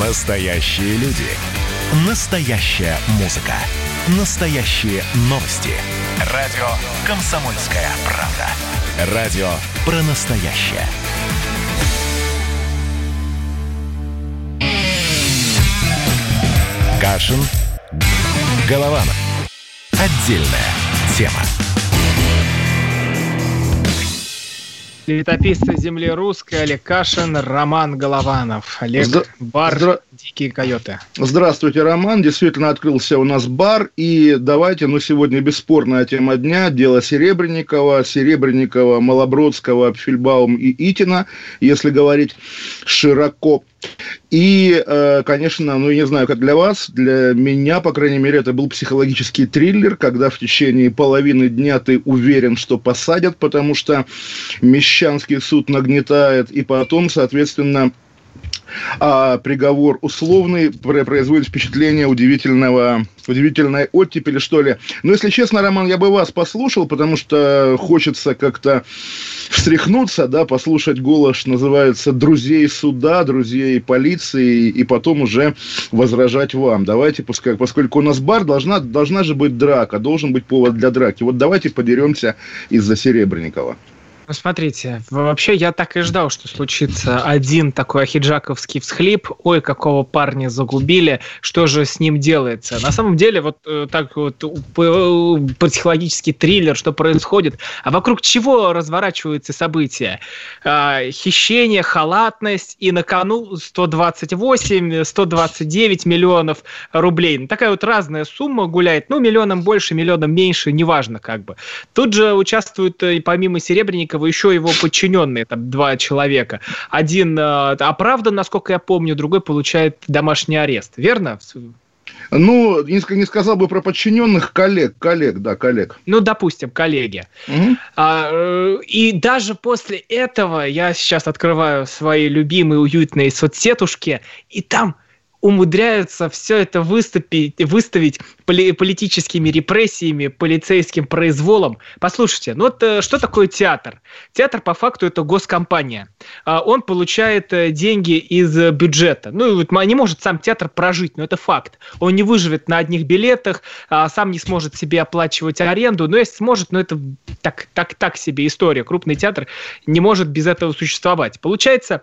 Настоящие люди. Настоящая музыка. Настоящие новости. Радио «Комсомольская правда». Радио про настоящее. Кашин. Голованов. Отдельная тема. Летописцы земли русской Олег Кашин, Роман Голованов. Олег, Здра- бар здра- «Дикие койоты». Здравствуйте, Роман. Действительно открылся у нас бар. И давайте, ну, сегодня бесспорная тема дня. Дело Серебренникова, Серебренникова, Малобродского, Пфельбаум и Итина, если говорить широко. И, э, конечно, ну, я не знаю, как для вас, для меня, по крайней мере, это был психологический триллер, когда в течение половины дня ты уверен, что посадят, потому что Мещанский суд нагнетает, и потом, соответственно, а приговор условный пр- производит впечатление удивительного, удивительной оттепели, что ли. Но, если честно, Роман, я бы вас послушал, потому что хочется как-то встряхнуться, да, послушать голос, называется, друзей суда, друзей полиции, и потом уже возражать вам. Давайте, пускай, поскольку у нас бар, должна, должна же быть драка, должен быть повод для драки. Вот давайте подеремся из-за Серебренникова. Ну, смотрите, вообще я так и ждал, что случится один такой ахиджаковский всхлип. Ой, какого парня загубили, что же с ним делается? На самом деле, вот э, так вот э, психологический триллер, что происходит, а вокруг чего разворачиваются события? А, хищение, халатность, и на кону 128-129 миллионов рублей. Ну, Такая вот разная сумма гуляет, ну, миллионом больше, миллионом меньше, неважно как бы. Тут же участвуют э, помимо Серебренникова еще его подчиненные, там два человека. Один э, оправдан, насколько я помню, другой получает домашний арест. Верно? Ну, не, не сказал бы про подчиненных, коллег, коллег, да, коллег. Ну, допустим, коллеги. Мгм. А, э, и даже после этого я сейчас открываю свои любимые уютные соцсетушки, и там умудряются все это выступить, выставить поли- политическими репрессиями, полицейским произволом. Послушайте, ну вот э, что такое театр? Театр по факту это госкомпания. А, Он получает э, деньги из бюджета. Ну, и вот не может сам театр прожить, но это факт. Он не выживет на одних билетах, а, сам не сможет себе оплачивать аренду, но если сможет, но это так, так, так себе история. Крупный театр не может без этого существовать. Получается,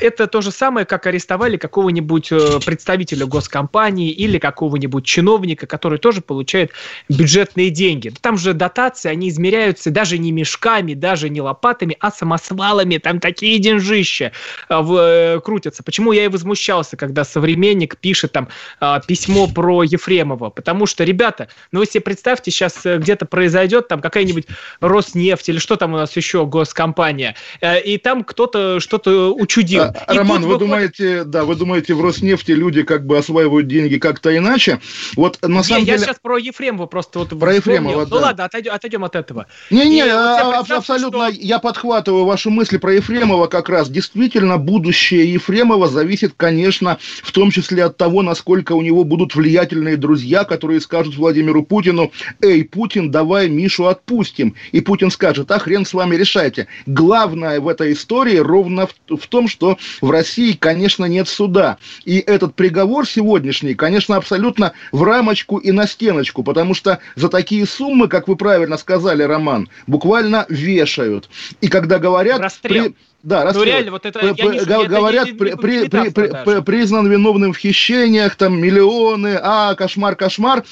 это то же самое, как арестовали какого-нибудь э, представителя госкомпании или какого-нибудь чиновника, который тоже получает бюджетные деньги. Там же дотации, они измеряются даже не мешками, даже не лопатами, а самосвалами. Там такие деньжища а, в- э, крутятся. Почему я и возмущался, когда современник пишет там а, письмо про Ефремова? Потому что, ребята, ну вы себе представьте, сейчас где-то произойдет там какая-нибудь Роснефть или что там у нас еще госкомпания, э, и там кто-то что-то учудил. А, Роман, вы выходит- думаете, да, вы думаете, в Роснефти люди как бы осваивают деньги как-то иначе? Вот на Не, самом я деле... сейчас про Ефремова просто вот Про. Ефремова, Ну да. ладно, отойдем, отойдем от этого. Не-не, вот а- я абсолютно, что- я подхватываю вашу мысль про Ефремова как раз. Действительно, будущее Ефремова зависит, конечно, в том числе от того, насколько у него будут влиятельные друзья, которые скажут Владимиру Путину, эй, Путин, давай Мишу отпустим. И Путин скажет, а хрен с вами решайте. Главное в этой истории ровно в, в том, что в России, конечно, нет суда. И этот приговор сегодняшний, конечно, абсолютно в рамочку и на стеночку, потому что за такие суммы, как вы правильно сказали, Роман, буквально вешают. И когда говорят... Расстрел. при- да, Ну расстрел. реально, вот это я не- га- это говорят, не- не- при- при- при- при- признан виновным в хищениях, там миллионы, а, кошмар, кошмар,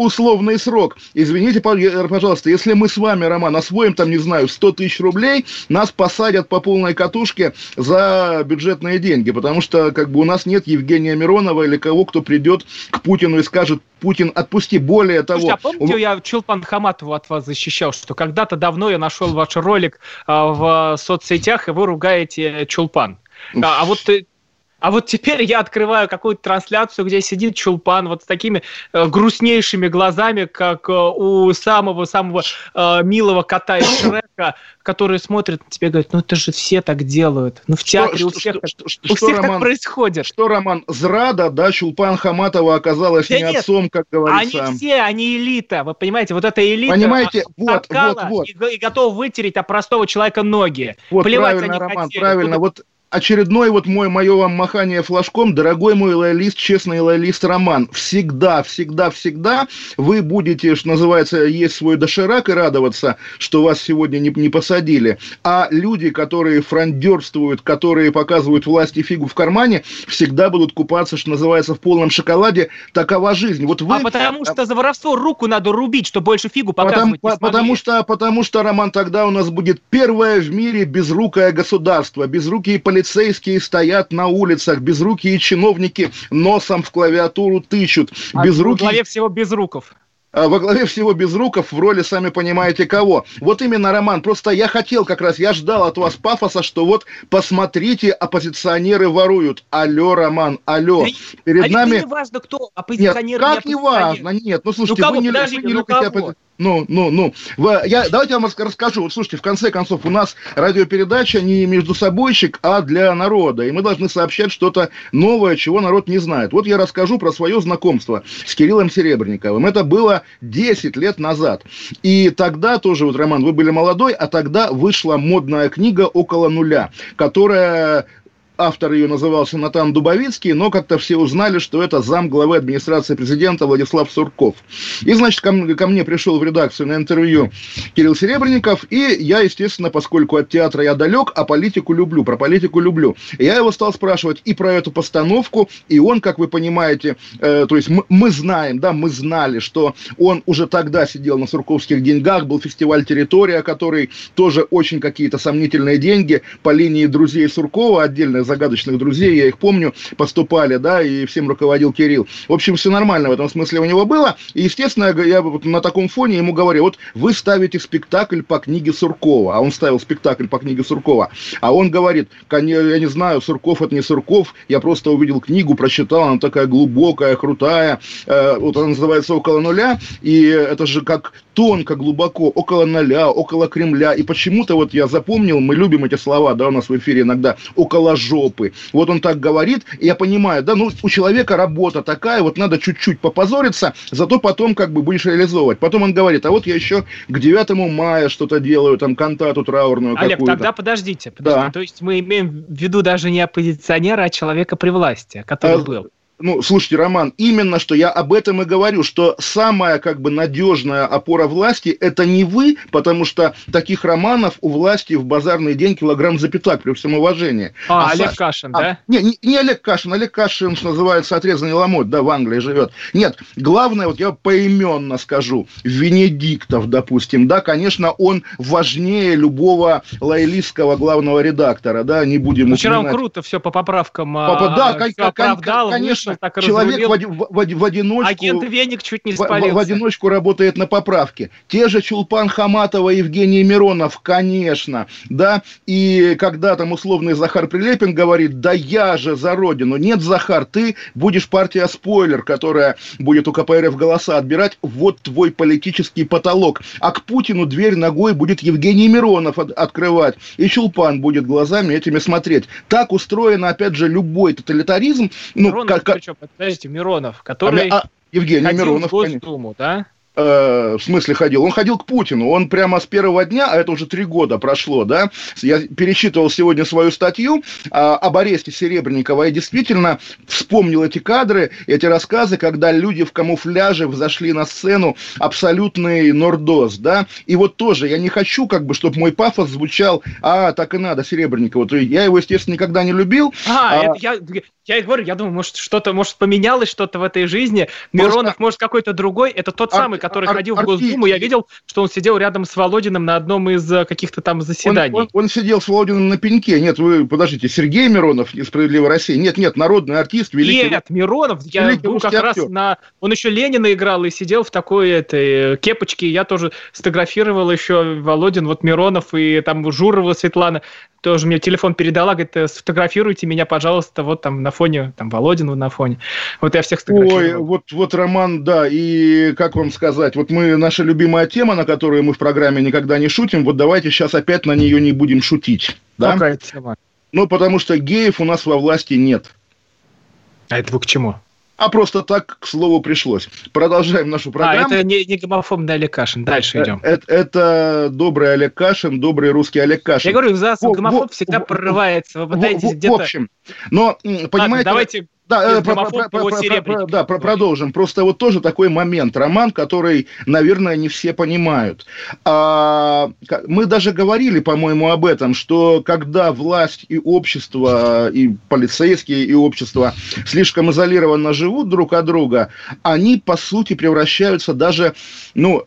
условный срок. Извините, э, пожалуйста, если мы с вами, Роман, освоим там, не знаю, 100 тысяч рублей, нас посадят по полной катушке за бюджетные деньги, потому что как бы у нас нет Евгения Миронова или кого, кто придет к Путину и скажет, Путин, отпусти. Более того... Слушайте, а помните, у- я Чулпан Хаматову от вас защищал, что когда-то давно я нашел ваш ролик а, в соцсетях, и вы ругаете Чулпан. А, а вот э, А вот теперь я открываю какую-то трансляцию, где сидит Чулпан вот с такими э, грустнейшими глазами, как э, у самого-самого э, милого кота из Шрека, который смотрит на тебя и говорит, ну это же все так делают. Ну в театре у что- всех, что- так, что- у всех так Роман, происходит. что, Роман, зрада, да, Чулпан Хаматова оказалась Да не нет, отцом, как говорится. Они все, они элита, вы понимаете, вот эта элита Понимаете, вот, вот, вот. И, и готова вытереть от простого человека ноги. Вот Плевать правильно, они Роман, хотели. правильно. Куда- Вот очередной вот мой, мое вам махание флажком, дорогой мой лоялист, честный лоялист Роман, всегда, всегда, всегда вы будете, что называется, есть свой доширак и радоваться, что вас сегодня не, не посадили. А люди, которые фрондерствуют, которые показывают власти фигу в кармане, всегда будут купаться, что называется, в полном шоколаде. Такова жизнь. Вот вы... А потому что за воровство руку надо рубить, чтобы больше фигу показывать потому, потому что, потому что, Роман, тогда у нас будет первое в мире безрукое государство. Безрукие полицейские стоят на улицах, безрукие чиновники носом в клавиатуру тычут. А безрукие... во главе всего безруков. А во главе всего Безруков в роли, сами понимаете, кого. Вот именно, Роман, просто я хотел как раз, я ждал от вас пафоса, что вот посмотрите, оппозиционеры воруют. Алло, Роман, алло. Перед а нами... не важно, кто оппозиционер. Нет, как не важно, нет, ну слушайте, ну, кого? вы не, Подождите, вы не ну, любите оппозиционеров ну, ну, ну. Я, давайте я вам расскажу. Вот слушайте, в конце концов, у нас радиопередача не между собойщик, а для народа. И мы должны сообщать что-то новое, чего народ не знает. Вот я расскажу про свое знакомство с Кириллом Серебренниковым. Это было 10 лет назад. И тогда тоже, вот, Роман, вы были молодой, а тогда вышла модная книга «Около нуля», которая автор ее назывался Натан Дубовицкий, но как-то все узнали, что это зам главы администрации президента Владислав Сурков. И, значит, ко, ко мне пришел в редакцию на интервью Кирилл Серебренников, и я, естественно, поскольку от театра я далек, а политику люблю, про политику люблю, я его стал спрашивать и про эту постановку, и он, как вы понимаете, э, то есть мы, мы знаем, да, мы знали, что он уже тогда сидел на сурковских деньгах, был фестиваль «Территория», который тоже очень какие-то сомнительные деньги по линии друзей Суркова, отдельно загадочных друзей, я их помню, поступали, да, и всем руководил Кирилл. В общем, все нормально в этом смысле у него было. И, естественно, я вот на таком фоне ему говорю, вот вы ставите спектакль по книге Суркова, а он ставил спектакль по книге Суркова, а он говорит, я не знаю, Сурков это не Сурков, я просто увидел книгу, прочитал, она такая глубокая, крутая, э, вот она называется «Около нуля», и это же как тонко, глубоко, около ноля, около Кремля. И почему-то вот я запомнил, мы любим эти слова, да, у нас в эфире иногда, около жопы. Вот он так говорит, и я понимаю, да, ну, у человека работа такая, вот надо чуть-чуть попозориться, зато потом как бы будешь реализовывать. Потом он говорит, а вот я еще к 9 мая что-то делаю, там, кантату траурную Олег, какую-то. тогда подождите, подождите. Да. То есть мы имеем в виду даже не оппозиционера, а человека при власти, который а, был ну, слушайте, Роман, именно что я об этом и говорю, что самая как бы надежная опора власти – это не вы, потому что таких романов у власти в базарный день килограмм за пятак, при всем уважении. А, а Олег Са... Кашин, а, да? Не, не, не Олег Кашин, Олег Кашин, что называется, отрезанный ломоть, да, в Англии живет. Нет, главное, вот я поименно скажу, Венедиктов, допустим, да, конечно, он важнее любого лоялистского главного редактора, да, не будем... Вчера он круто все по поправкам Папа, да, все оправдал, конечно, конечно, так человек в, в, в, в одиночку... Агент Веник чуть не спалился. В, в одиночку работает на поправке. Те же Чулпан Хаматова Евгений Миронов, конечно, да, и когда там условный Захар Прилепин говорит, да я же за родину. Нет, Захар, ты будешь партия спойлер, которая будет у КПРФ голоса отбирать, вот твой политический потолок. А к Путину дверь ногой будет Евгений Миронов от, открывать, и Чулпан будет глазами этими смотреть. Так устроен, опять же, любой тоталитаризм. Ну, Миронов, как, причем, подождите, Миронов, который а, а, Евгений Миронов, в Госдуму, да? Э, в смысле ходил? Он ходил к Путину. Он прямо с первого дня, а это уже три года прошло, да, я пересчитывал сегодня свою статью а, об аресте Серебренникова и действительно вспомнил эти кадры, эти рассказы, когда люди в камуфляже взошли на сцену, абсолютный нордоз, да, и вот тоже я не хочу, как бы, чтобы мой пафос звучал, а, так и надо, Серебренникова. То есть я его, естественно, никогда не любил. А, а... Это я, я и говорю, я думаю, может, что-то, может, поменялось что-то в этой жизни. Миронов, может, может какой-то другой. Это тот самый, который ар- ходил ар- в Госдуму. Я видел, что он сидел рядом с Володиным на одном из э, каких-то там заседаний. Он, он, он сидел с Володиным на пеньке. Нет, вы, подождите, Сергей Миронов, несправедливая Россия. Нет, нет, народный артист, великий. Нет, Миронов, я великий был как актер. раз на... Он еще Ленина играл и сидел в такой этой кепочке. Я тоже сфотографировал еще Володин, вот Миронов и там Журова Светлана тоже мне телефон передала, говорит, «Э, сфотографируйте меня, пожалуйста, вот там на фоне, там Володин на фоне. Вот я всех сфотографировал. Ой, вот, вот, Роман, да, и как вам сказать, вот мы, наша любимая тема, на которую мы в программе никогда не шутим, вот давайте сейчас опять на нее не будем шутить. Да? Какая тема? Ну, потому что геев у нас во власти нет. А это вы к чему? а просто так, к слову, пришлось. Продолжаем нашу программу. А, это не, не гомофобный Олег Кашин. Дальше э, идем. Это, это добрый Олег Кашин, добрый русский Олег Кашин. Я говорю, за гомофоб всегда прорывается. Вы пытаетесь где-то... В общем, но, понимаете... Ладно, давайте да, э, про, про, про, про, да, про, продолжим. Просто вот тоже такой момент, роман, который, наверное, не все понимают. А, мы даже говорили, по-моему, об этом, что когда власть и общество, и полицейские, и общество слишком изолированно живут друг от друга, они, по сути, превращаются даже, ну,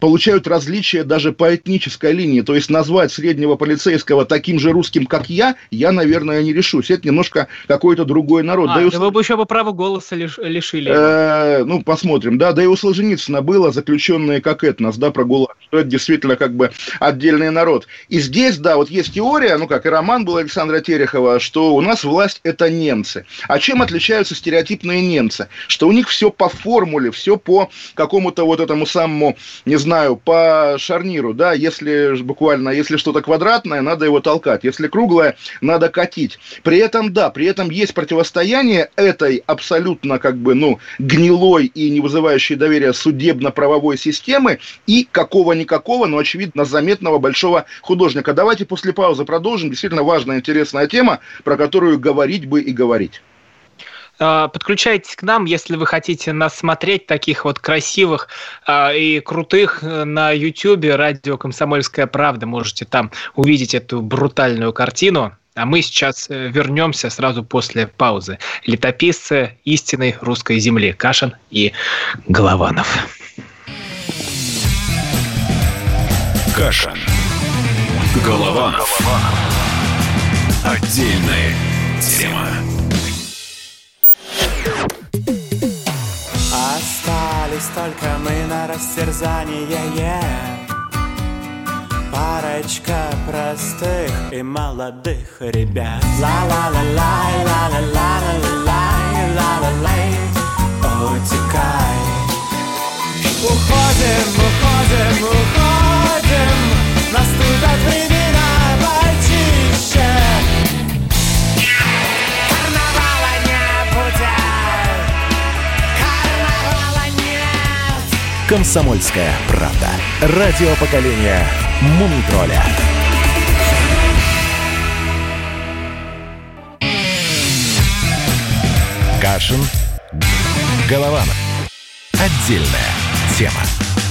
получают различия даже по этнической линии. То есть назвать среднего полицейского таким же русским, как я, я, наверное, не решусь. Это немножко какой-то другой народ. А, да и вы бы еще бы права голоса лиш, лишили. Э, ну, посмотрим. Да, да и у Солженицына было заключенные как этнос, да, про ГУЛАГ. Что это действительно как бы отдельный народ. И здесь, да, вот есть теория, ну, как и роман был Александра Терехова, что у нас власть – это немцы. А чем отличаются стереотипные немцы? Что у них все по формуле, все по какому-то вот этому самому не знаю, по шарниру, да, если буквально, если что-то квадратное, надо его толкать, если круглое, надо катить. При этом, да, при этом есть противостояние этой абсолютно, как бы, ну, гнилой и не вызывающей доверия судебно-правовой системы и какого-никакого, но, очевидно, заметного большого художника. Давайте после паузы продолжим. Действительно важная, интересная тема, про которую говорить бы и говорить. А, подключайтесь к нам, если вы хотите нас смотреть, таких вот красивых а, и крутых э, на YouTube, радио «Комсомольская правда». Можете там увидеть эту брутальную картину. А мы сейчас э, вернемся сразу после паузы. Летописцы истинной русской земли Кашин и Голованов. Кашин. Голованов. Отдельная тема. Остались только мы на растерзание Парочка простых и молодых ребят. Ла-ла-ла-лай, ла-ла-ла-ла-ла-лай, ла-ла-лай. Утекай. Уходим, уходим, уходим. Наступят времена «Комсомольская правда». Радио поколения Мумитроля. Кашин. Голованов. Отдельная тема.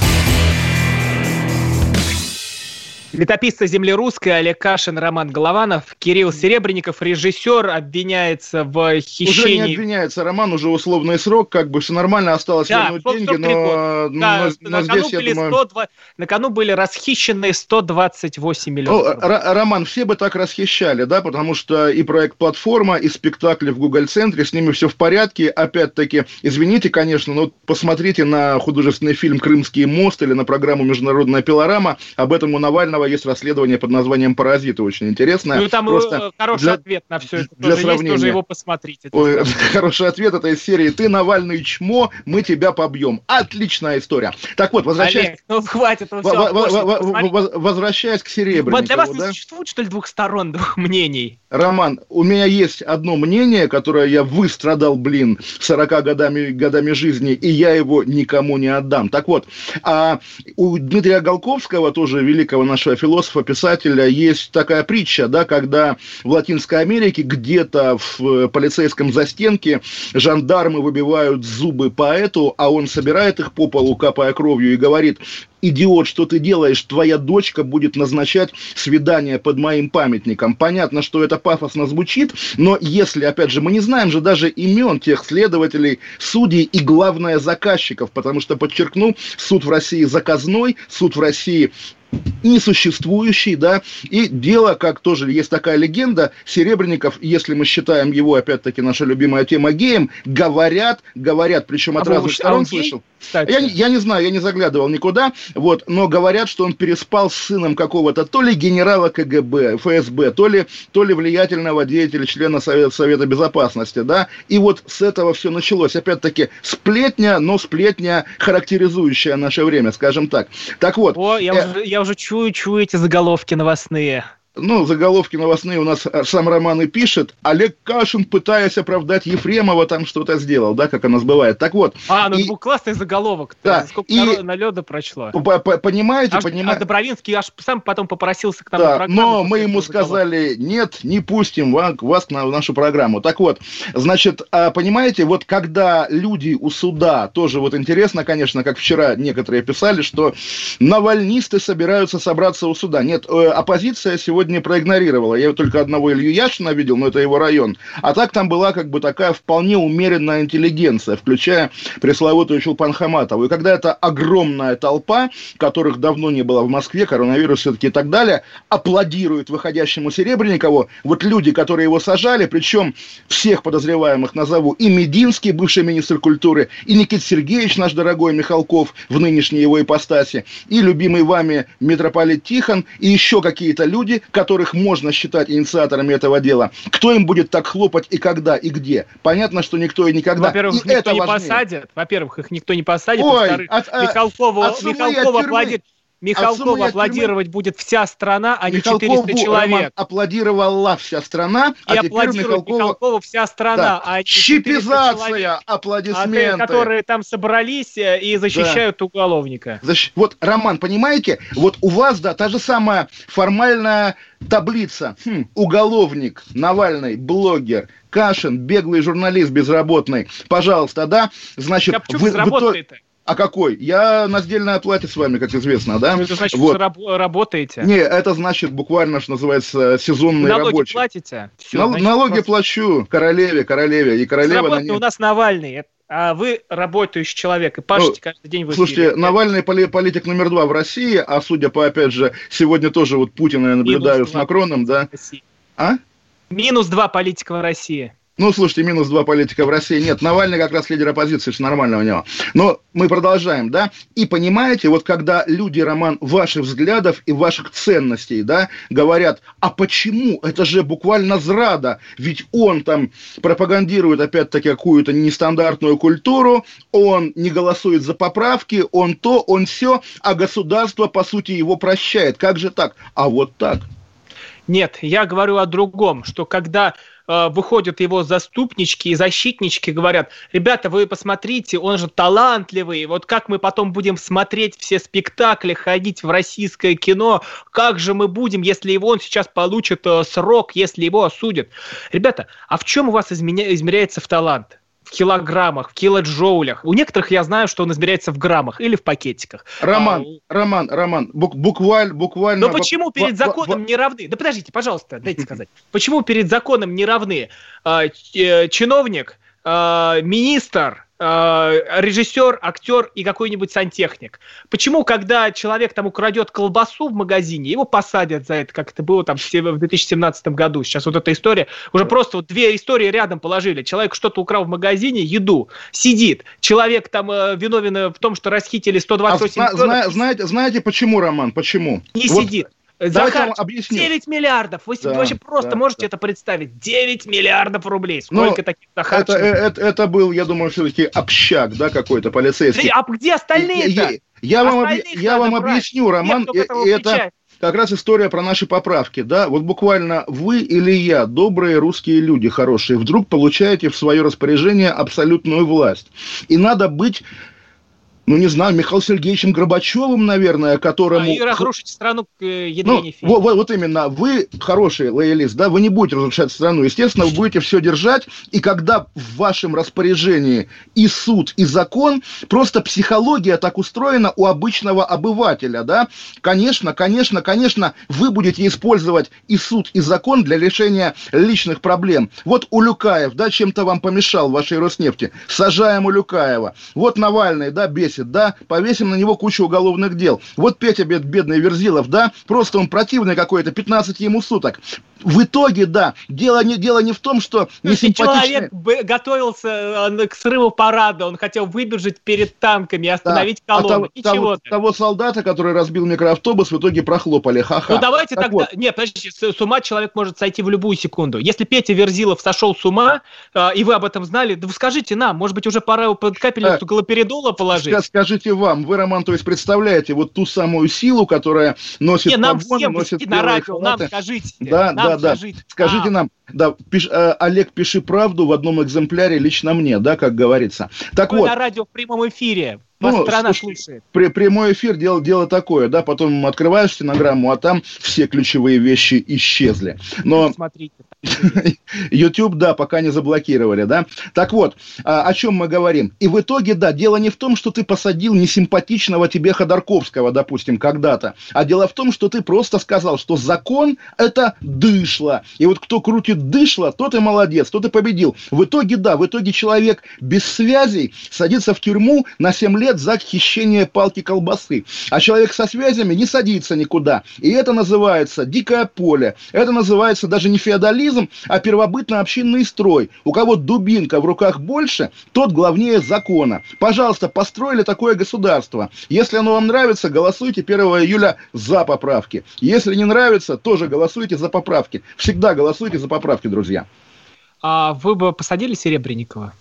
Летописцы земли русской Олег Кашин, Роман Голованов, Кирилл Серебренников, режиссер, обвиняется в хищении... Уже не обвиняется, Роман, уже условный срок, как бы все нормально, осталось да, вернуть деньги, но, да, но, но здесь, я думаю... 102... На кону были расхищены 128 миллионов. Ну, Роман, все бы так расхищали, да, потому что и проект «Платформа», и спектакли в Google-центре, с ними все в порядке. Опять-таки, извините, конечно, но посмотрите на художественный фильм «Крымский мост» или на программу «Международная пилорама», об этом у Навального Навального есть расследование под названием «Паразиты», очень интересное. Ну, там Просто э, хороший для, ответ на все это. Для тоже сравнения. есть, тоже его посмотрите. Ой, хороший ответ этой серии. Ты, Навальный, чмо, мы тебя побьем. Отличная история. Так вот, возвращаясь... Олег, ну хватит. Ну, все, возвращаясь к Серебряникову. Для вас не существует, что ли, двух сторон, двух мнений? Роман, у меня есть одно мнение, которое я выстрадал, блин, 40 годами, годами жизни, и я его никому не отдам. Так вот, а у Дмитрия Голковского, тоже великого нашего философа, писателя, есть такая притча, да, когда в Латинской Америке где-то в полицейском застенке жандармы выбивают зубы поэту, а он собирает их по полу, капая кровью, и говорит, идиот, что ты делаешь, твоя дочка будет назначать свидание под моим памятником. Понятно, что это пафосно звучит, но если, опять же, мы не знаем же даже имен тех следователей, судей и, главное, заказчиков, потому что, подчеркну, суд в России заказной, суд в России несуществующий, да, и дело, как тоже есть такая легенда, Серебренников, если мы считаем его, опять-таки, наша любимая тема геем, говорят, говорят, причем от а разных сторон слышал. Я, я не знаю, я не заглядывал никуда, вот, но говорят, что он переспал с сыном какого-то то ли генерала КГБ, ФСБ, то ли, то ли влиятельного деятеля, члена Совета, Совета Безопасности, да, и вот с этого все началось. Опять-таки, сплетня, но сплетня, характеризующая наше время, скажем так. Так вот. О, я, э... уже, я уже чую, чую эти заголовки новостные. Ну, заголовки новостные у нас э, сам Роман и пишет. Олег Кашин, пытаясь оправдать Ефремова, там что-то сделал, да, как у нас бывает. Так вот. А, ну и... это был классный заголовок. Да. Сколько и... налета прочло. Понимаете, аж, понимаете. А Добровинский аж сам потом попросился к нам да, но мы ему сказали, нет, не пустим вас, вас на нашу программу. Так вот, значит, а, понимаете, вот когда люди у суда, тоже вот интересно, конечно, как вчера некоторые писали, что навальнисты собираются собраться у суда. Нет, э, оппозиция сегодня сегодня проигнорировала. Я только одного Илью Яшина видел, но это его район. А так там была как бы такая вполне умеренная интеллигенция, включая пресловутую Чулпан Хаматову. И когда эта огромная толпа, которых давно не было в Москве, коронавирус все-таки и так далее, аплодирует выходящему Серебренникову, вот люди, которые его сажали, причем всех подозреваемых назову, и Мединский, бывший министр культуры, и Никита Сергеевич, наш дорогой Михалков, в нынешней его ипостаси, и любимый вами митрополит Тихон, и еще какие-то люди, которых можно считать инициаторами этого дела, кто им будет так хлопать и когда, и где. Понятно, что никто и никогда. Во-первых, их никто это не важнее. посадит. Во-первых, их никто не посадит. Ой, Во-вторых, от- а- Михалкову, от сумы, Михалкову от тюрьмы. аплодировать. Аплодировать будет вся страна, а не Михалкову, 400 Роман, человек. аплодировала вся страна, И а аплодирует Михалкова... Михалкову вся страна, Да. а не 400. Чипизация, А те, аплодисменты. которые там собрались э, и защищают уголовника. Защ- Вот, Роман, понимаете, вот у вас, да, та же самая формальная таблица. Хм, уголовник, Навальный, блогер, Кашин, беглый журналист безработный. Пожалуйста, да? Значит, почему вы- вы? А какой? Я на сдельной оплате с вами, как известно, да? Ну, Это значит, Вот. что раб- работаете. Не, это значит буквально, что называется, сезонный Налоги рабочий. платите? Всё, Нал- значит, налоги просто плачу королеве, королеве. И королева на ней- у нас Навальный, а вы работающий человек и пашете Ну, каждый день в эфире. Слушайте, Навальный поли- политик номер два в России, а судя по, опять же, сегодня тоже вот Путина я наблюдаю Минус с. Макроном, да? А? Минус два политика в России. Ну, слушайте, минус два политика в России. Нет, Навальный как раз лидер оппозиции, все нормально у него. Но мы продолжаем, да? И понимаете, вот когда люди, Роман, ваших взглядов и ваших ценностей, да, говорят, а почему? Это же буквально зрада. Ведь он там пропагандирует, опять-таки, какую-то нестандартную культуру, он не голосует за поправки, он то, он все, а государство, по сути, его прощает. Как же так? А вот так. Нет, я говорю о другом, что когда выходят его заступнички и защитнички, говорят, ребята, вы посмотрите, он же талантливый, вот как мы потом будем смотреть все спектакли, ходить в российское кино, как же мы будем, если его он сейчас получит э, срок, если его осудят. Ребята, а в чем у вас изменя- измеряется в талант? В килограммах, в килоджоулях. У некоторых я знаю, что он измеряется в граммах или в пакетиках. Роман, А Роман, Роман, бук- буквально, буквально... но почему перед законом не равны? Да подождите, пожалуйста, дайте сказать. Почему перед законом не равны а, э, чиновник, а, министр, режиссер, актер и какой-нибудь сантехник? Почему, когда человек там украдет колбасу в магазине, его посадят за это, как это было там в се- в 2017 году? Сейчас вот эта история, уже просто вот две истории рядом положили. Человек что-то украл в магазине, еду, сидит. Человек там э, виновен э, в том, что расхитили А 128 зна- миллионов, зна- знаете, знаете почему, Роман? Почему? не Вот сидит. Захар, вам объясню. 9 миллиардов. Вы себе Да, вообще просто да, можете да. это представить? 9 миллиардов рублей. Ну, Сколько таких Это, Захарченко? э, это, это был, я думаю, все-таки общак, да, какой-то полицейский. А где остальные-то? Я, вам, я вам брать. объясню, Роман, этому и это как раз история про наши поправки, да, вот буквально вы или я, добрые русские люди хорошие, вдруг получаете в свое распоряжение абсолютную власть. И надо быть, ну не знаю, Михаилом Сергеевичем Горбачевым, наверное, которому... А, и разрушить страну к э, Ну, ядрене феи. вот, вот, вот именно, вы хороший лоялист, да, вы не будете разрушать страну, естественно, вы будете все держать, и когда в вашем распоряжении и суд, и закон, просто психология так устроена у обычного обывателя, да, конечно, конечно, конечно, вы будете использовать и суд, и закон для решения личных проблем. Вот Улюкаев, да, чем-то вам помешал в вашей Роснефти, сажаем Улюкаева. Вот Навальный, да, бесит, да, повесим на него кучу уголовных дел. Вот Петя, бед, бедный Верзилов, да, просто он противный какой-то, 15 ему суток. В итоге, да, дело не, дело не в том, что несимпатичный... Человек готовился э, к срыву парада, он хотел выбежать перед танками и остановить Да, а колонну. того, того- Ничего. того солдата, который разбил микроавтобус, в итоге прохлопали. Ха-ха. Ну давайте Так тогда... вот. Нет, подождите, с, с ума человек может сойти в любую секунду. Если Петя Верзилов сошел с ума, э, и вы об этом знали, да вы скажите нам, может быть, уже пора его под капельницу Э, галоперидола положить? Ска- скажите вам, вы, Роман, то есть представляете вот ту самую силу, которая носит Не, нам погоны, всем носит на радио, нам скажите. Да, нам да, да. скажите. Скажите А, нам, да, пиш- э, Олег, пиши правду в одном экземпляре лично мне, да, как говорится. Так вы вот, на радио в прямом эфире. Вас Ну, страна слушай, слушает. при, прямой эфир дело, дело такое, да, потом открываешь стенограмму, а там все ключевые вещи исчезли. Но Смотрите. YouTube, да, пока не заблокировали, да. Так вот, а, о чем мы говорим. И в итоге, да, дело не в том, что ты посадил несимпатичного тебе Ходорковского, допустим, когда-то, а дело в том, что ты просто сказал, что закон – это дышло. И вот кто крутит дышло, тот и молодец, тот и победил. В итоге, да, в итоге человек без связей садится в тюрьму на 7 лет за хищение палки колбасы. А человек со связями не садится никуда. И это называется дикое поле. Это называется даже не феодализм, а первобытно-общинный строй. У кого дубинка в руках больше, тот главнее закона. Пожалуйста, построили такое государство. Если оно вам нравится, голосуйте 1 июля за поправки. Если не нравится, тоже голосуйте за поправки. Всегда голосуйте за поправки, друзья. А вы бы посадили Серебренникова?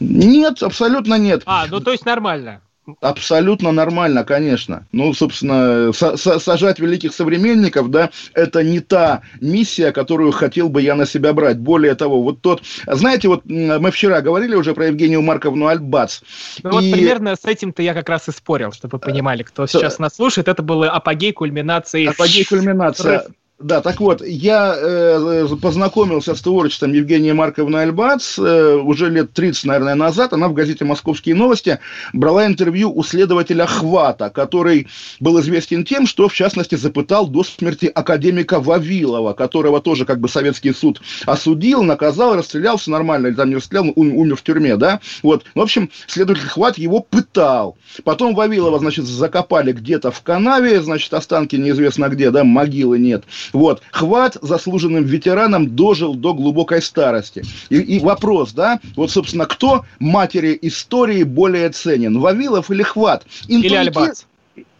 Нет, абсолютно нет. А, ну то есть нормально. Абсолютно нормально, конечно. Ну, собственно, са- са- сажать великих современников, да, это не та миссия, которую хотел бы я на себя брать. Более того, вот тот... Знаете, вот мы вчера говорили уже про Евгению Марковну Альбац. Ну вот И- примерно с этим-то я как раз и спорил, чтобы вы понимали, кто сейчас нас слушает. Это был апогей кульминации. Апогей кульминация. Да, так вот, я э, познакомился с творчеством Евгении Марковны Альбац э, уже лет 30, наверное, назад. Она в газете «Московские новости» брала интервью у следователя Хвата, который был известен тем, что, в частности, запытал до смерти академика Вавилова, которого тоже как бы советский суд осудил, наказал, расстрелял, все нормально, или там не расстрелял, ум- умер в тюрьме, да. Вот, в общем, следователь Хват его пытал. Потом Вавилова, значит, закопали где-то в канаве, значит, останки неизвестно где, да, могилы нет. Вот. Хват заслуженным ветеранам дожил до глубокой старости. И, и вопрос, да, вот, собственно, кто матери истории более ценен, Вавилов или Хват? Или Интуитив- Альбац.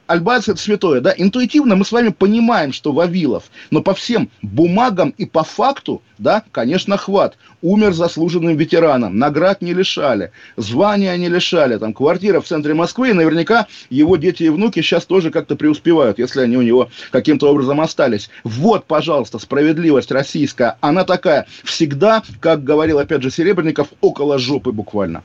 Альбац это святое, да, интуитивно мы с вами понимаем, что Вавилов, но по всем бумагам и по факту, да, конечно, хват. Умер заслуженным ветераном, наград не лишали, звания не лишали, там, квартира в центре Москвы, и наверняка его дети и внуки сейчас тоже как-то преуспевают, если они у него каким-то образом остались. Вот, пожалуйста, справедливость российская, она такая, всегда, как говорил, опять же, Серебренников, около жопы буквально.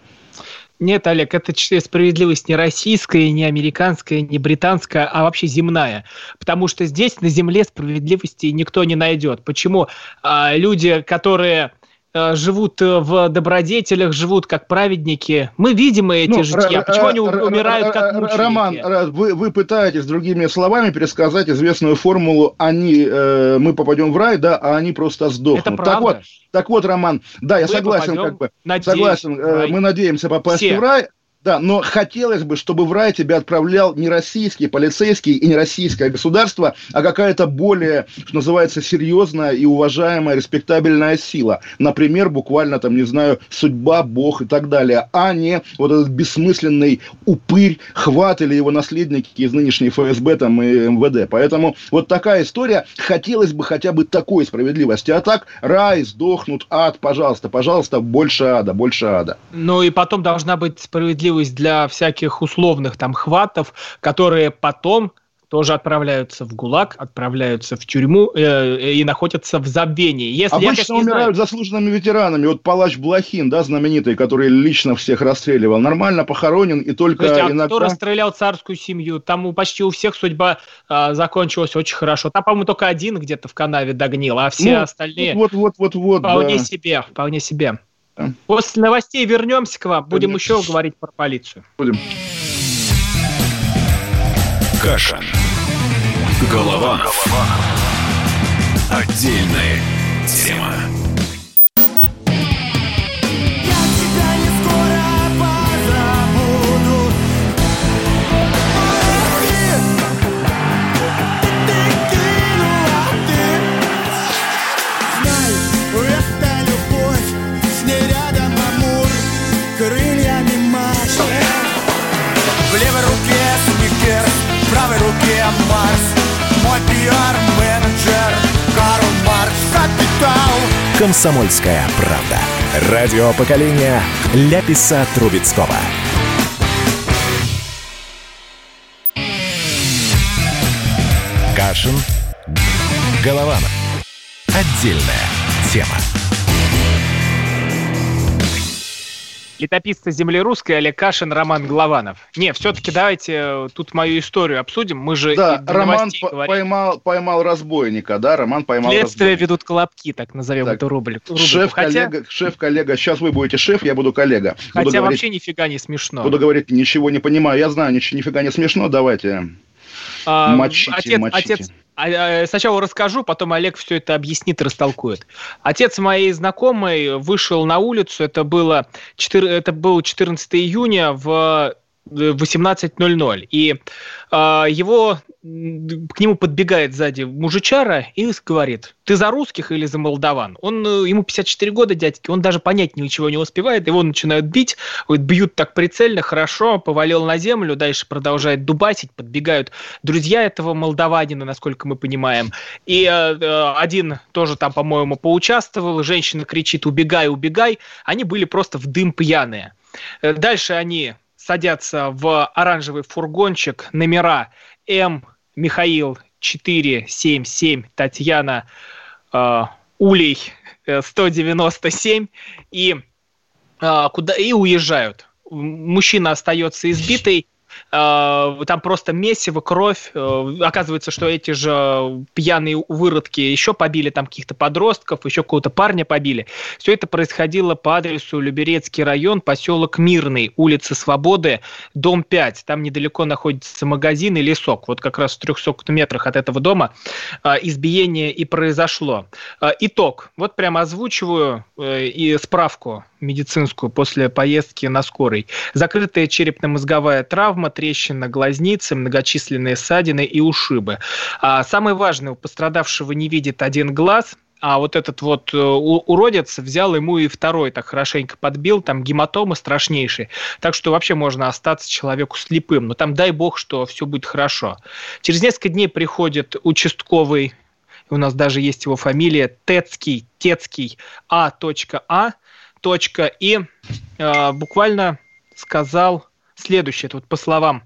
Нет, Олег, это справедливость не российская, не американская, не британская, а вообще земная. Потому что здесь на земле справедливости никто не найдет. Почему А, люди, которые живут э, в добродетелях, живут как праведники, мы видим эти Ну, житья. р- Почему они умирают как мученики? Роман, вы, вы пытаетесь другими словами пересказать известную формулу «они, э, мы попадем в рай, да, а они просто сдохнут». это Так правда. вот, так вот, Роман, да, я Мы согласен, попадем, как бы, надеюсь, согласен, э, мы надеемся попасть Все. в рай, да, но хотелось бы, чтобы в рай тебя отправлял не российский полицейский и не российское государство, а какая-то более, что называется, серьезная и уважаемая, респектабельная сила. Например, буквально там, не знаю, судьба, бог и так далее, а не вот этот бессмысленный упырь, хват или его наследники из нынешней ФСБ там и МВД. Поэтому вот такая история. Хотелось бы хотя бы такой справедливости. А так, рай, сдохнут, ад, пожалуйста, пожалуйста, больше ада, больше ада. Ну и потом должна быть справедливость для всяких условных там хватов, которые потом тоже отправляются в ГУЛАГ, отправляются в тюрьму э, и находятся в забвении. Если я, Обычно конечно, не знаю- умирают заслуженными ветеранами. Вот палач Блохин, да, знаменитый, который лично всех расстреливал, нормально похоронен и только Слушайте, а иногда... кто расстрелял царскую семью? Там почти у всех судьба а, закончилась очень хорошо. Там, по-моему, только один где-то в канаве догнил, а все Ну, остальные Вот, вот, вот, вот. вполне да. себе, вполне себе. Да. После новостей вернемся к вам, будем Конечно. еще говорить про полицию. Будем. Каша. Голованов. Отдельная тема. «Комсомольская правда». Радио поколения Ляписа Трубецкого. Кашин. Голованов. Отдельная тема. Летописцы земли русской Олег Кашин, Роман Голованов. Не, все-таки давайте э, тут мою историю обсудим. Мы же Да, Роман поймал, поймал разбойника, да, Роман поймал Следствие разбойника. ведут колобки, так назовем Так, эту рубрику. рубрику. Шеф, Хотя, коллега, шеф, коллега, сейчас вы будете шеф, я буду коллега. Буду хотя говорить, вообще нифига не смешно. буду говорить, ничего не понимаю, я знаю, ничего, нифига не смешно, давайте. А, Мочите, отец, мочите. отец, а, а, сначала расскажу, потом Олег все это объяснит, растолкует. Отец моей знакомой вышел на улицу, это было, 4, это было 14 июня в 18.00. И а, его, к нему подбегает сзади мужичара и говорит, ты за русских или за молдаван? Он, э, ему 54 года, дядьки, он даже понять ничего не успевает, его начинают бить, говорит, бьют так прицельно, хорошо, повалил на землю, дальше продолжает дубасить, подбегают друзья этого молдаванина, насколько мы понимаем. И э, э, один тоже там, по-моему, поучаствовал, женщина кричит, убегай, убегай, они были просто в дым пьяные. Э, Дальше они садятся в оранжевый фургончик, номера М, Михаил 477, Татьяна э, Улей э, 197 и, э, куда, и уезжают. Мужчина остается избитый, э, там просто месиво, кровь. Э, Оказывается, что эти же пьяные выродки еще побили там каких-то подростков, еще какого-то парня побили. Все это происходило по адресу Люберецкий район, поселок Мирный, улица Свободы, дом 5. Там недалеко находится магазин и лесок. Вот как раз в 300 метрах от этого дома э, избиение и произошло. Э, Итог. Вот прямо озвучиваю э, и справку медицинскую после поездки на скорой. Закрытая черепно-мозговая травма, трещина глазницы, многочисленные ссадины и ушибы. А самое важное, у пострадавшего не видит один глаз, а вот этот вот э, уродец взял ему и второй так хорошенько подбил, там гематомы страшнейшие. Так что вообще можно остаться человеку слепым. Но там дай бог, что все будет хорошо. Через несколько дней приходит участковый, у нас даже есть его фамилия, Тецкий, Тецкий, А. Точка, и э, буквально сказал следующее, вот по словам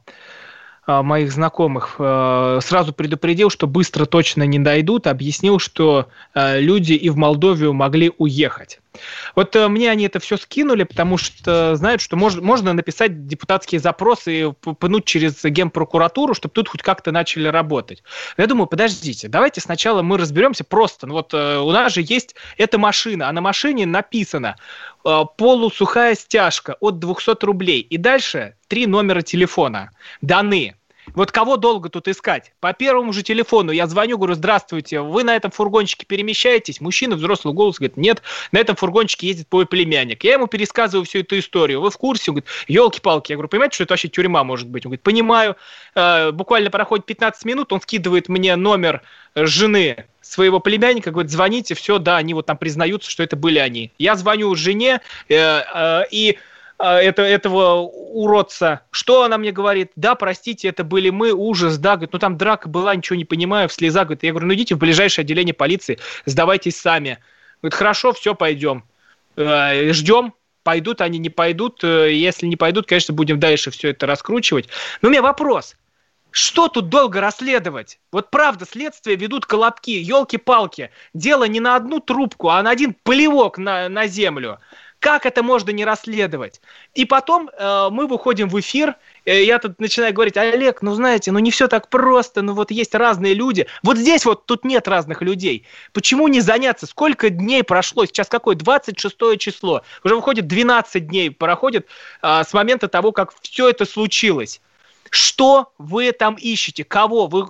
моих знакомых, э, сразу предупредил, что быстро точно не дойдут, объяснил, что э, люди и в Молдовию могли уехать. Вот э, мне они это все скинули, потому что знают, что мож- можно написать депутатские запросы и пнуть через генпрокуратуру, чтобы тут хоть как-то начали работать. Я думаю, подождите, давайте сначала мы разберемся просто. Ну вот э, у нас же есть эта машина, а на машине написано э, полусухая стяжка от 200 рублей. И дальше три номера телефона даны. Вот кого долго тут искать? По первому же телефону я звоню, говорю, здравствуйте, вы на этом фургончике перемещаетесь? Мужчина взрослый голос говорит, нет, на этом фургончике ездит мой племянник. Я ему пересказываю всю эту историю. Вы в курсе? Он говорит, елки-палки. Я говорю, понимаете, что это вообще тюрьма может быть? Он говорит, понимаю. Э, буквально проходит 15 минут, он скидывает мне номер э, жены своего племянника, говорит, звоните, все, да, они вот там признаются, что это были они. Я звоню жене, э, и это, этого уродца. Что она мне говорит? Да, простите, это были мы, ужас, да, говорит, ну там драка была, ничего не понимаю, в слезах, говорит, я говорю, ну идите в ближайшее отделение полиции, сдавайтесь сами. Говорит, хорошо, все, пойдем. Э, ждем, пойдут они, не пойдут, Э, если не пойдут, конечно, будем дальше все это раскручивать. Но у меня вопрос, что тут долго расследовать? Вот правда, следствие ведут колобки, елки-палки. Дело не на одну трубку, а на один плевок на, на землю. Как это можно не расследовать? И потом э, мы выходим в эфир, э, я тут начинаю говорить, Олег, ну знаете, ну не все так просто, ну вот есть разные люди. Вот здесь вот тут нет разных людей. Почему не заняться? Сколько дней прошло? Сейчас какое? 26 число. Уже выходит 12 дней проходит э, с момента того, как все это случилось. Что вы там ищете? Кого? Вы...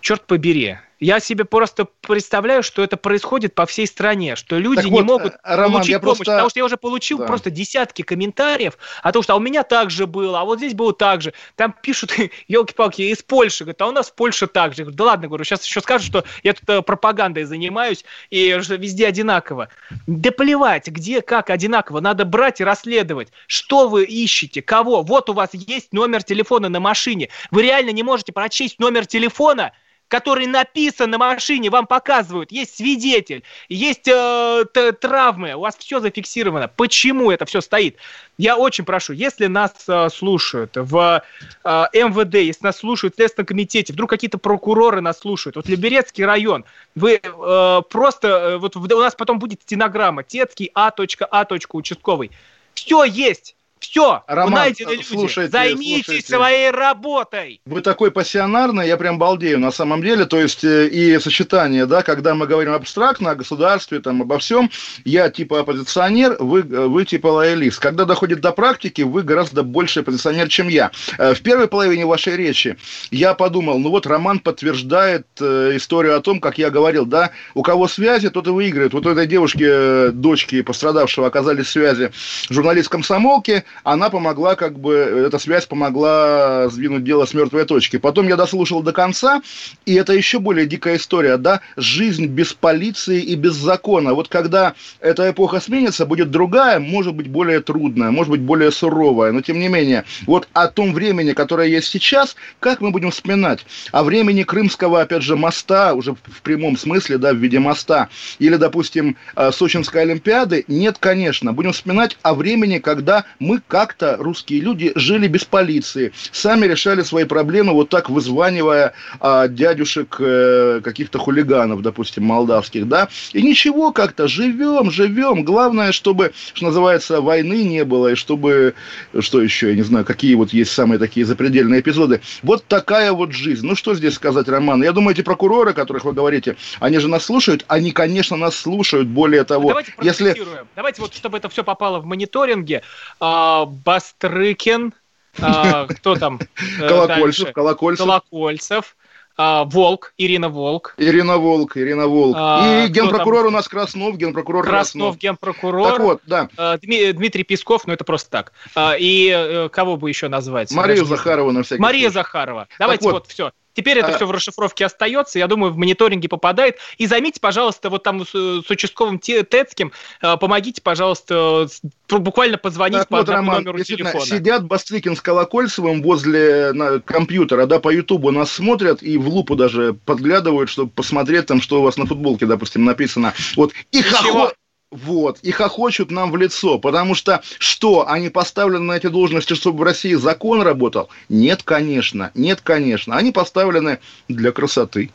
Черт побери. Я себе просто представляю, что это происходит по всей стране, что люди Так не вот, могут э, Роман, получить я помощь, просто- потому что я уже получил Да. просто десятки комментариев о том, что а у меня так же было, а вот здесь было так же. Там пишут, елки-палки, из Польши, говорят, а у нас в Польше так же. Я говорю, да ладно, говорю, сейчас еще скажут, что я тут э, пропагандой занимаюсь, и что везде одинаково. Да плевать, где, как одинаково, надо брать и расследовать. Что вы ищете, кого? Вот у вас есть номер телефона на машине. Вы реально не можете прочесть номер телефона? Который написан на машине, вам показывают, есть свидетель, есть э, травмы, у вас все зафиксировано. Почему это все стоит? Я очень прошу, если нас э, слушают в э, МВД, если нас слушают в Следственном комитете, вдруг какие-то прокуроры нас слушают, вот Либерецкий район, вы э, просто, э, вот у нас потом будет стенограмма, Тецкий А. А. Участковый. Все есть. Все, Роман, найдены люди. Слушайте, Займитесь слушайте. своей работой. Вы такой пассионарный, я прям балдею на самом деле. То есть э, и сочетание, да, когда мы говорим абстрактно о государстве, там, обо всем, я типа оппозиционер, вы, э, вы типа лоялист. Когда доходит до практики, вы гораздо больше оппозиционер, чем я. Э, в первой половине вашей речи я подумал, ну вот Роман подтверждает историю о том, как я говорил, да, у кого связи, тот и выиграет. Вот у этой девушки, дочки пострадавшего оказались связи журналист комсомолки, она помогла, как бы, эта связь помогла сдвинуть дело с мертвой точки. Потом я дослушал до конца, и это еще более дикая история, да, жизнь без полиции и без закона. Вот когда эта эпоха сменится, будет другая, может быть, более трудная, может быть, более суровая, но тем не менее, вот о том времени, которое есть сейчас, как мы будем вспоминать? О времени Крымского, опять же, моста, уже в прямом смысле, да, в виде моста, или, допустим, э, Сочинской Олимпиады? Нет, конечно. Будем вспоминать о времени, когда мы как-то русские люди жили без полиции, сами решали свои проблемы, вот так вызванивая а, дядюшек э, каких-то хулиганов, допустим, молдавских, да, и ничего как-то, живем, живем, главное, чтобы, что называется, войны не было, и чтобы, что еще, я не знаю, какие вот есть самые такие запредельные эпизоды. Вот такая вот жизнь. Ну, что здесь сказать, Роман? Я думаю, эти прокуроры, о которых вы говорите, они же нас слушают, они, конечно, нас слушают, более того, Давайте если... Давайте вот, чтобы это все попало в мониторинге, а, Бастрыкин, а, кто там? Э, Колокольцев, Колокольцев. Колокольцев. А, Волк, Ирина Волк. Ирина Волк, Ирина Волк. А, и генпрокурор у нас Краснов, генпрокурор Краснов. Краснов, генпрокурор. Так вот, да. А, Дмитрий Песков, ну это просто так. А, и э, кого бы еще назвать? Марию Захарова на всякий Мария случай. Захарова. Давайте вот, вот все. Теперь это а... все в расшифровке остается, я думаю, в мониторинге попадает. И займите, пожалуйста, вот там с, с участковым Тецким, э, помогите, пожалуйста, буквально позвонить так по вот, Роман, номеру телефона. Сидят Бастрыкин с Колокольцевым возле на, компьютера, да, по Ютубу нас смотрят и в лупу даже подглядывают, чтобы посмотреть там, что у вас на футболке, допустим, написано. Вот, и хохот... Вот, и хохочут нам в лицо, потому что что, они поставлены на эти должности, чтобы в России закон работал? Нет, конечно, нет, конечно. Они поставлены для красоты.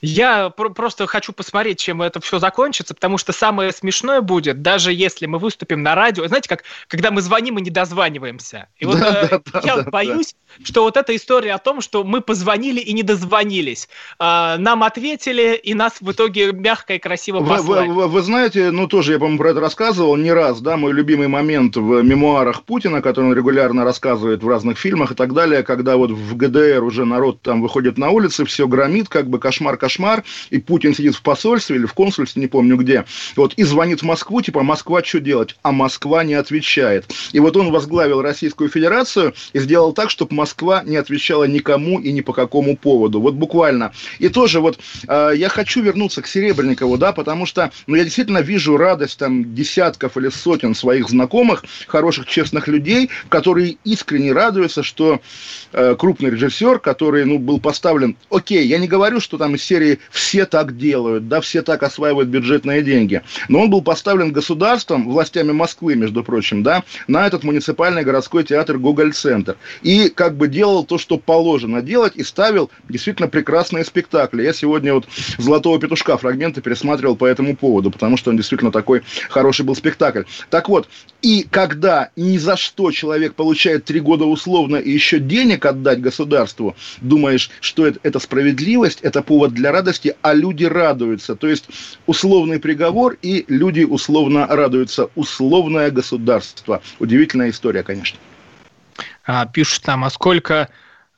Я про- просто хочу посмотреть, чем это все закончится, потому что самое смешное будет, даже если мы выступим на радио, знаете, как когда мы звоним и не дозваниваемся. И вот да, э, да, я да, боюсь, да. что вот эта история о том, что мы позвонили и не дозвонились, э, нам ответили и нас в итоге мягко и красиво послали. Вы, вы, вы знаете, ну тоже я, по-моему, про это рассказывал не раз, да, мой любимый момент в мемуарах Путина, который он регулярно рассказывает в разных фильмах и так далее, когда вот в ГДР уже народ там выходит на улицы, все громит, как бы кошмар кошмар, и Путин сидит в посольстве или в консульстве, не помню где, вот, и звонит в Москву, типа, Москва что делать? А Москва не отвечает. И вот он возглавил Российскую Федерацию и сделал так, чтобы Москва не отвечала никому и ни по какому поводу. Вот буквально. И тоже вот э, я хочу вернуться к Серебренникову, да, потому что, ну, я действительно вижу радость там десятков или сотен своих знакомых, хороших, честных людей, которые искренне радуются, что э, крупный режиссер, который, ну, был поставлен, окей, я не говорю, что там из серии серии все так делают, да, все так осваивают бюджетные деньги. Но он был поставлен государством, властями Москвы, между прочим, да, на этот муниципальный городской театр Гоголь-центр. И как бы делал то, что положено делать, и ставил действительно прекрасные спектакли. Я сегодня вот «Золотого петушка» фрагменты пересматривал по этому поводу, потому что он действительно такой хороший был спектакль. Так вот, и когда ни за что человек получает три года условно и еще денег отдать государству, думаешь, что это, это справедливость, это повод для радости, а люди радуются. То есть условный приговор, и люди условно радуются. Условное государство. Удивительная история, конечно. А, пишут там, а сколько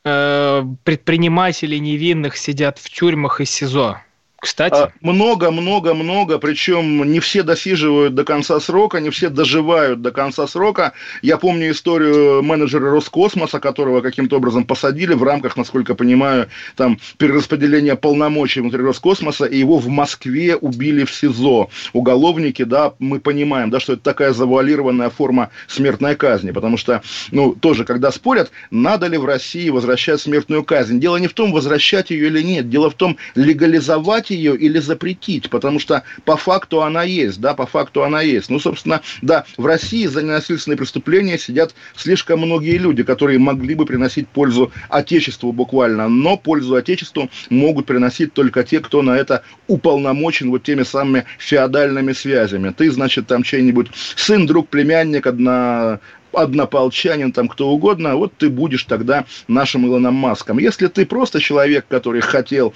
э, предпринимателей невинных сидят в тюрьмах и СИЗО? Кстати. Много-много-много, а, причем не все досиживают до конца срока, не все доживают до конца срока. Я помню историю менеджера Роскосмоса, которого каким-то образом посадили в рамках, насколько понимаю, там перераспределения полномочий внутри Роскосмоса, и его в Москве убили в СИЗО. Уголовники, да, мы понимаем, да, что это такая завуалированная форма смертной казни, потому что, ну, тоже, когда спорят, надо ли в России возвращать смертную казнь. Дело не в том, возвращать ее или нет, дело в том, легализовать ее или запретить, потому что по факту она есть, да, по факту она есть. Ну, собственно, да, в России за ненасильственные преступления сидят слишком многие люди, которые могли бы приносить пользу Отечеству буквально, но пользу Отечеству могут приносить только те, кто на это уполномочен вот теми самыми феодальными связями. Ты, значит, там чей-нибудь сын, друг, племянник, одна однополчанин, там кто угодно, вот ты будешь тогда нашим Илоном Маском. Если ты просто человек, который хотел,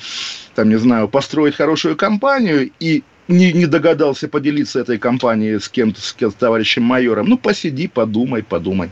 там, не знаю, построить хорошую компанию и не, не догадался поделиться этой компанией с кем-то, с, кем с товарищем майором, ну, посиди, подумай, подумай.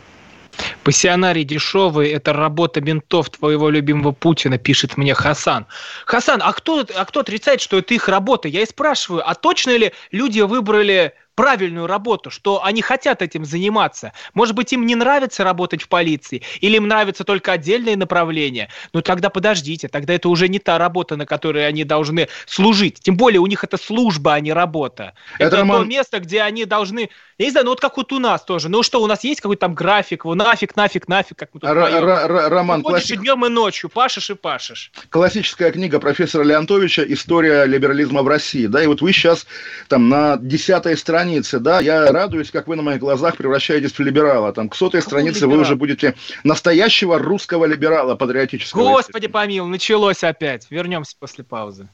Пассионарий дешевый – это работа ментов твоего любимого Путина, пишет мне Хасан. Хасан, а кто, а кто отрицает, что это их работа? Я и спрашиваю, а точно ли люди выбрали правильную работу, что они хотят этим заниматься. Может быть, им не нравится работать в полиции, или им нравятся только отдельные направления. Ну тогда подождите, тогда это уже не та работа, на которой они должны служить. Тем более у них это служба, а не работа. Это, это Роман... то место, где они должны я не знаю, ну вот как вот у нас тоже. Ну что, у нас есть какой-то там график, вот нафиг, нафиг, нафиг, как мы тут Роман, классик... днем, и ночью, пашешь и пашешь. Классическая книга профессора Леонтовича «История либерализма в России». Да, и вот вы сейчас там на десятой странице, да, я радуюсь, как вы на моих глазах превращаетесь в либерала. Там к сотой Какой странице либерал? вы уже будете настоящего русского либерала патриотического. Господи помилуй, началось опять. Вернемся после паузы.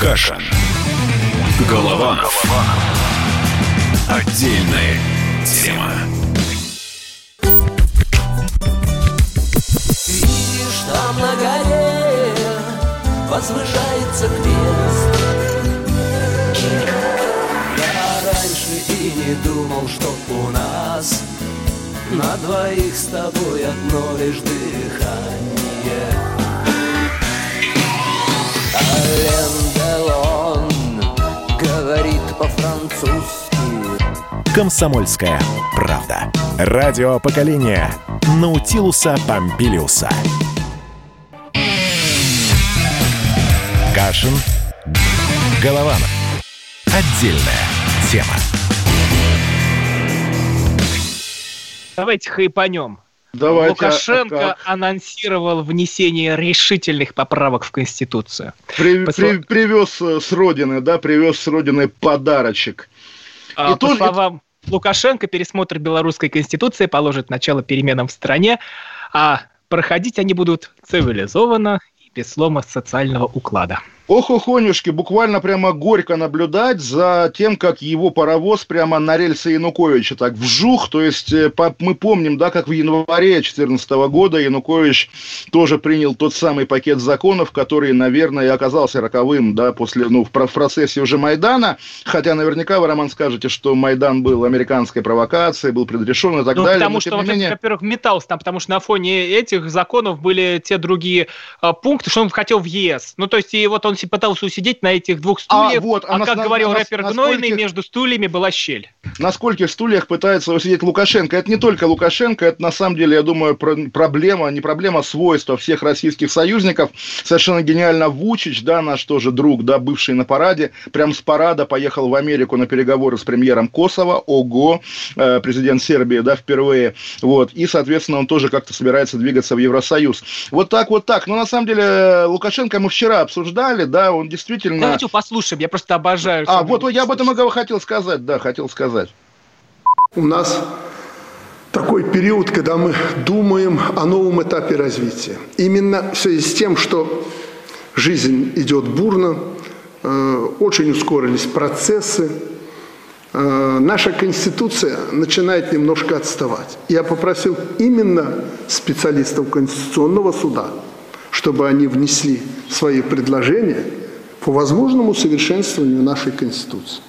Каша. Голова. Отдельная тема. Видишь, там на горе возвышается крест. Не думал, что у нас на двоих с тобой одно лишь дыхание. Ален Делон говорит по-французски. Комсомольская правда. Радио поколения Наутилуса Помпилиуса. Кашин. Голованов. Отдельная тема. Давайте хайпанем. Давайте, Лукашенко а анонсировал внесение решительных поправок в Конституцию. При, По при, привез э, с родины, да, привез с родины подарочек. А, И по тут... словам Лукашенко, пересмотр белорусской Конституции положит начало переменам в стране, а проходить они будут цивилизованно и без слома социального уклада. Ох, охонюшки, буквально прямо горько наблюдать за тем, как его паровоз прямо на рельсы Януковича так вжух. То есть э, мы помним, да, как в январе 2014 года Янукович тоже принял тот самый пакет законов, который, наверное, и оказался роковым, да, после, ну, в процессе уже Майдана. Хотя наверняка вы, Роман, скажете, что Майдан был американской провокацией, был предрешен и так ну, далее. Потому что, менее... во-первых, метался там, потому что на фоне этих законов были те другие а, пункты, что он хотел в ЕС. Ну, то есть, и вот он он пытался усидеть на этих двух а, стульях, а, вот, а, а как на, говорил на, рэпер на, Гнойный, скольких, между стульями была щель. На скольких стульях пытается усидеть Лукашенко? Это не только Лукашенко, это на самом деле, я думаю, проблема, не проблема, а свойства всех российских союзников. Совершенно гениально Вучич, да, наш тоже друг, да, бывший на параде, прям с парада поехал в Америку на переговоры с премьером Косово, ого, э, президент Сербии, да, впервые, вот, и, соответственно, он тоже как-то собирается двигаться в Евросоюз. Вот так, вот так. Но на самом деле Лукашенко мы вчера обсуждали, да, он действительно... Давайте послушаем, я просто обожаю. А, вот я об этом и хотел сказать, да, хотел сказать. У нас такой период, когда мы думаем о новом этапе развития. Именно в связи с тем, что жизнь идет бурно, э, очень ускорились процессы, э, наша Конституция начинает немножко отставать. Я попросил именно специалистов Конституционного суда – чтобы они внесли свои предложения по возможному совершенствованию нашей Конституции.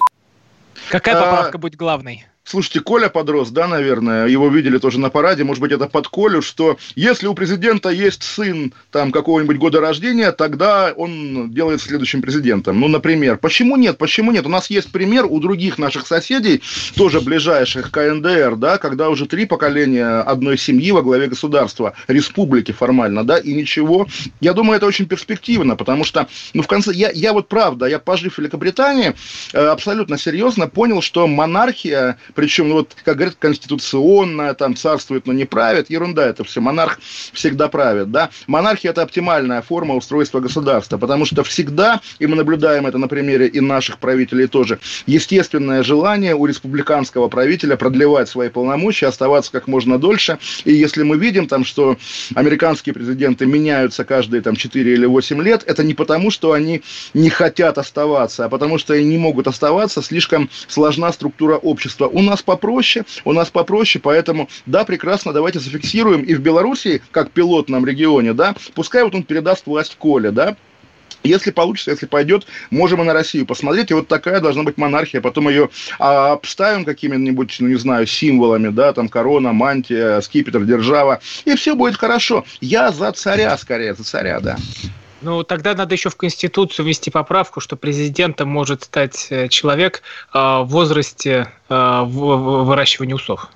Какая а, поправка а, будет главной? Слушайте, Коля подрос, да, наверное, его видели тоже на параде, может быть, это под Колю, что если у президента есть сын там какого-нибудь года рождения, тогда он делает следующим президентом. Ну, например. Почему нет? Почему нет? У нас есть пример у других наших соседей, тоже ближайших КНДР, да, когда уже три поколения одной семьи во главе государства, республики формально, да, и ничего. Я думаю, это очень перспективно, потому что, ну, в конце, я, я вот правда, я пожив в Великобритании, э, абсолютно серьезно понял, что монархия причем, ну, вот, как говорят, конституционно, там, царствует, но не правит, ерунда это все, монарх всегда правит, да. Монархия – это оптимальная форма устройства государства, потому что всегда, и мы наблюдаем это на примере и наших правителей тоже, естественное желание у республиканского правителя продлевать свои полномочия, оставаться как можно дольше, и если мы видим там, что американские президенты меняются каждые там 4 или 8 лет, это не потому, что они не хотят оставаться, а потому что они не могут оставаться, слишком сложна структура общества. У нас попроще, у нас попроще, поэтому, да, прекрасно, давайте зафиксируем и в Белоруссии, как пилотном регионе, да, пускай вот он передаст власть Коле, да, если получится, если пойдет, можем и на Россию посмотреть. И вот такая должна быть монархия. Потом ее а, обставим какими-нибудь, ну не знаю, символами, да, там корона, мантия, скипетр, держава. И все будет хорошо. Я за царя скорее, за царя, да. Ну, тогда надо еще в Конституцию ввести поправку, что президентом может стать э, человек э, в возрасте э, выращивания усов.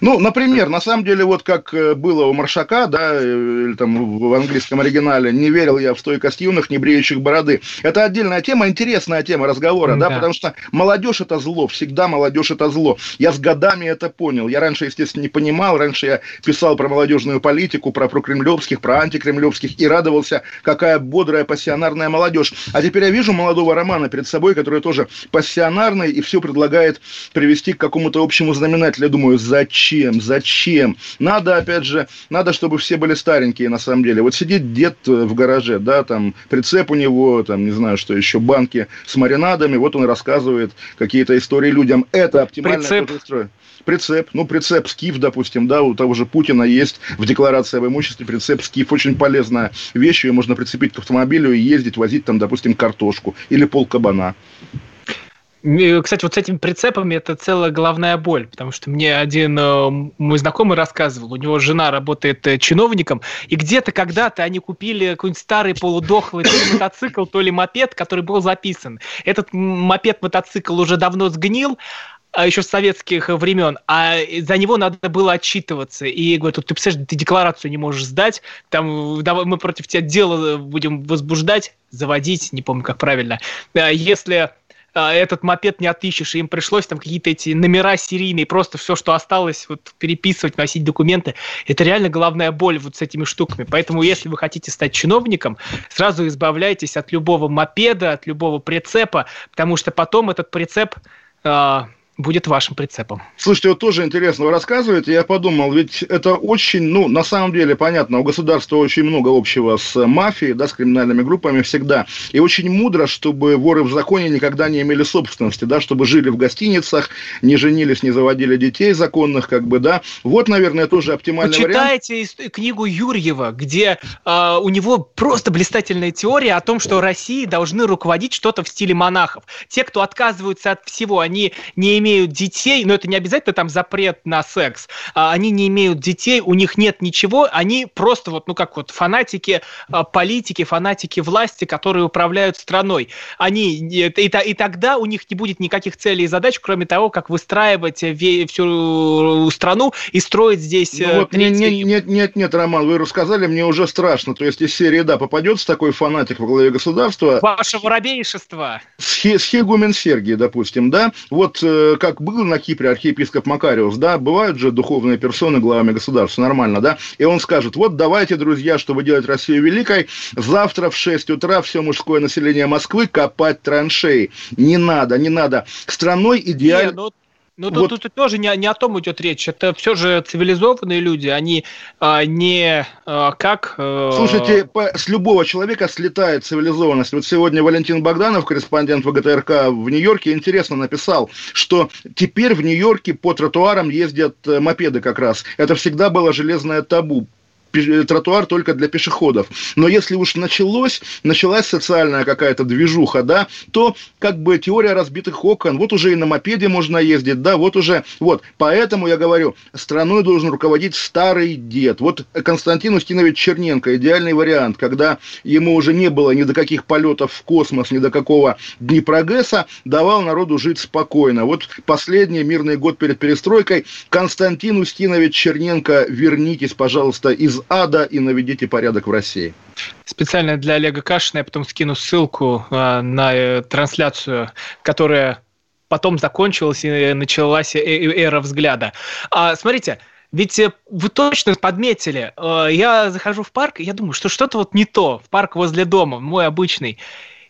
Ну, например, на самом деле, вот как э, было у Маршака, да, э, или там в английском оригинале, не верил я в стойкость юных, не бреющих бороды. Это отдельная тема, интересная тема разговора, да, да потому что молодежь это зло, всегда молодежь это зло. Я с годами это понял. Я раньше, естественно, не понимал, раньше я писал про молодежную политику, про прокремлевских, про антикремлевских и радовался, какая бодрая пассионарная молодежь. А теперь я вижу молодого Романа перед собой, который тоже пассионарный и все предлагает привести к какому-то общему знаменателю. Я думаю, зачем? Зачем, зачем? Надо, опять же, надо, чтобы все были старенькие, на самом деле. Вот сидит дед э, в гараже, да, там прицеп у него, там, не знаю, что еще, банки с маринадами, вот он рассказывает какие-то истории людям. Это оптимальное прицеп. Прицеп, ну, прицеп скиф, допустим, да, у того же Путина есть в декларации об имуществе прицеп скиф, очень полезная вещь, ее можно прицепить к автомобилю и ездить, возить там, допустим, картошку или пол кабана. Кстати, вот с этими прицепами это целая головная боль, потому что мне один э, мой знакомый рассказывал, у него жена работает э, чиновником, и где-то когда-то они купили какой-нибудь старый полудохлый мотоцикл, то ли мопед, который был записан. Этот мопед-мотоцикл уже давно сгнил, а еще с советских времен, а за него надо было отчитываться. И говорят, ты представляешь, ты декларацию не можешь сдать, там давай мы против тебя дело будем возбуждать, заводить, не помню, как правильно. Если этот мопед не отыщешь, и им пришлось там какие-то эти номера серийные, просто все, что осталось, вот, переписывать, носить документы. Это реально головная боль вот с этими штуками. Поэтому, если вы хотите стать чиновником, сразу избавляйтесь от любого мопеда, от любого прицепа, потому что потом этот прицеп э, будет вашим прицепом. Слушайте, вот тоже интересно вы рассказываете. Я подумал, ведь это очень, ну, на самом деле, понятно, у государства очень много общего с мафией, да, с криминальными группами всегда. И очень мудро, чтобы воры в законе никогда не имели собственности, да, чтобы жили в гостиницах, не женились, не заводили детей законных, как бы, да. Вот, наверное, тоже оптимальный Почитайте вариант. книгу Юрьева, где э, у него просто блистательная теория о том, что России должны руководить что-то в стиле монахов. Те, кто отказываются от всего, они не имеют имеют детей, но это не обязательно там запрет на секс, а они не имеют детей, у них нет ничего, они просто вот, ну как вот фанатики а, политики, фанатики власти, которые управляют страной. Они, и, и, тогда у них не будет никаких целей и задач, кроме того, как выстраивать всю страну и строить здесь... Ну, вот третий... нет, нет, нет, нет, Роман, вы рассказали, мне уже страшно. То есть из серии, да, попадется такой фанатик во главе государства... Ваше воробейшество! Схегумен Сергий, допустим, да? Вот э, как был на Кипре архиепископ Макариус, да, бывают же духовные персоны главами государства, нормально, да, и он скажет, вот давайте, друзья, чтобы делать Россию великой, завтра в 6 утра все мужское население Москвы копать траншеи. Не надо, не надо. Страной идеально... Не, ну ну, тут, вот. тут тоже не, не о том идет речь. Это все же цивилизованные люди, они а, не а, как... А... Слушайте, по, с любого человека слетает цивилизованность. Вот сегодня Валентин Богданов, корреспондент ВГТРК в Нью-Йорке, интересно написал, что теперь в Нью-Йорке по тротуарам ездят э, мопеды как раз. Это всегда было железное табу тротуар только для пешеходов. Но если уж началось, началась социальная какая-то движуха, да, то как бы теория разбитых окон, вот уже и на мопеде можно ездить, да, вот уже, вот. Поэтому я говорю, страной должен руководить старый дед. Вот Константин Устинович Черненко, идеальный вариант, когда ему уже не было ни до каких полетов в космос, ни до какого Днепрогресса, давал народу жить спокойно. Вот последний мирный год перед перестройкой. Константин Устинович Черненко, вернитесь, пожалуйста, из ада и наведите порядок в России. Специально для Олега Кашина я потом скину ссылку э, на э, трансляцию, которая потом закончилась и началась эра взгляда. А, смотрите, ведь э, вы точно подметили, э, я захожу в парк, и я думаю, что что-то вот не то, в парк возле дома, мой обычный,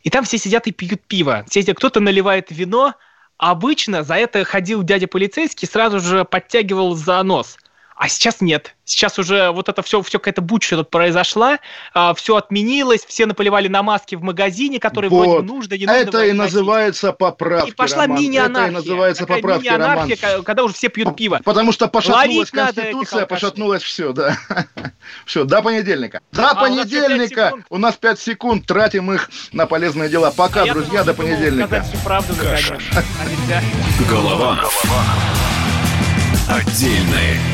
и там все сидят и пьют пиво. Все кто-то наливает вино, а обычно за это ходил дядя полицейский, сразу же подтягивал за нос. А сейчас нет. Сейчас уже вот это все, все какая-то буча тут произошла, а, все отменилось, все наплевали на маски в магазине, которые вот. вроде нужно, не нужно. Это и называется поправка. И пошла мини-анархия. Это и называется Такая поправки, мини-анархия, Роман. когда уже все пьют пиво. Потому что пошатнулась Ловить Конституция, пошатнулось все, да. Все, до понедельника. До а понедельника. У нас 5 секунд, тратим их на полезные дела. Пока, а друзья, до понедельника. Всю правду, Голова. Отдельная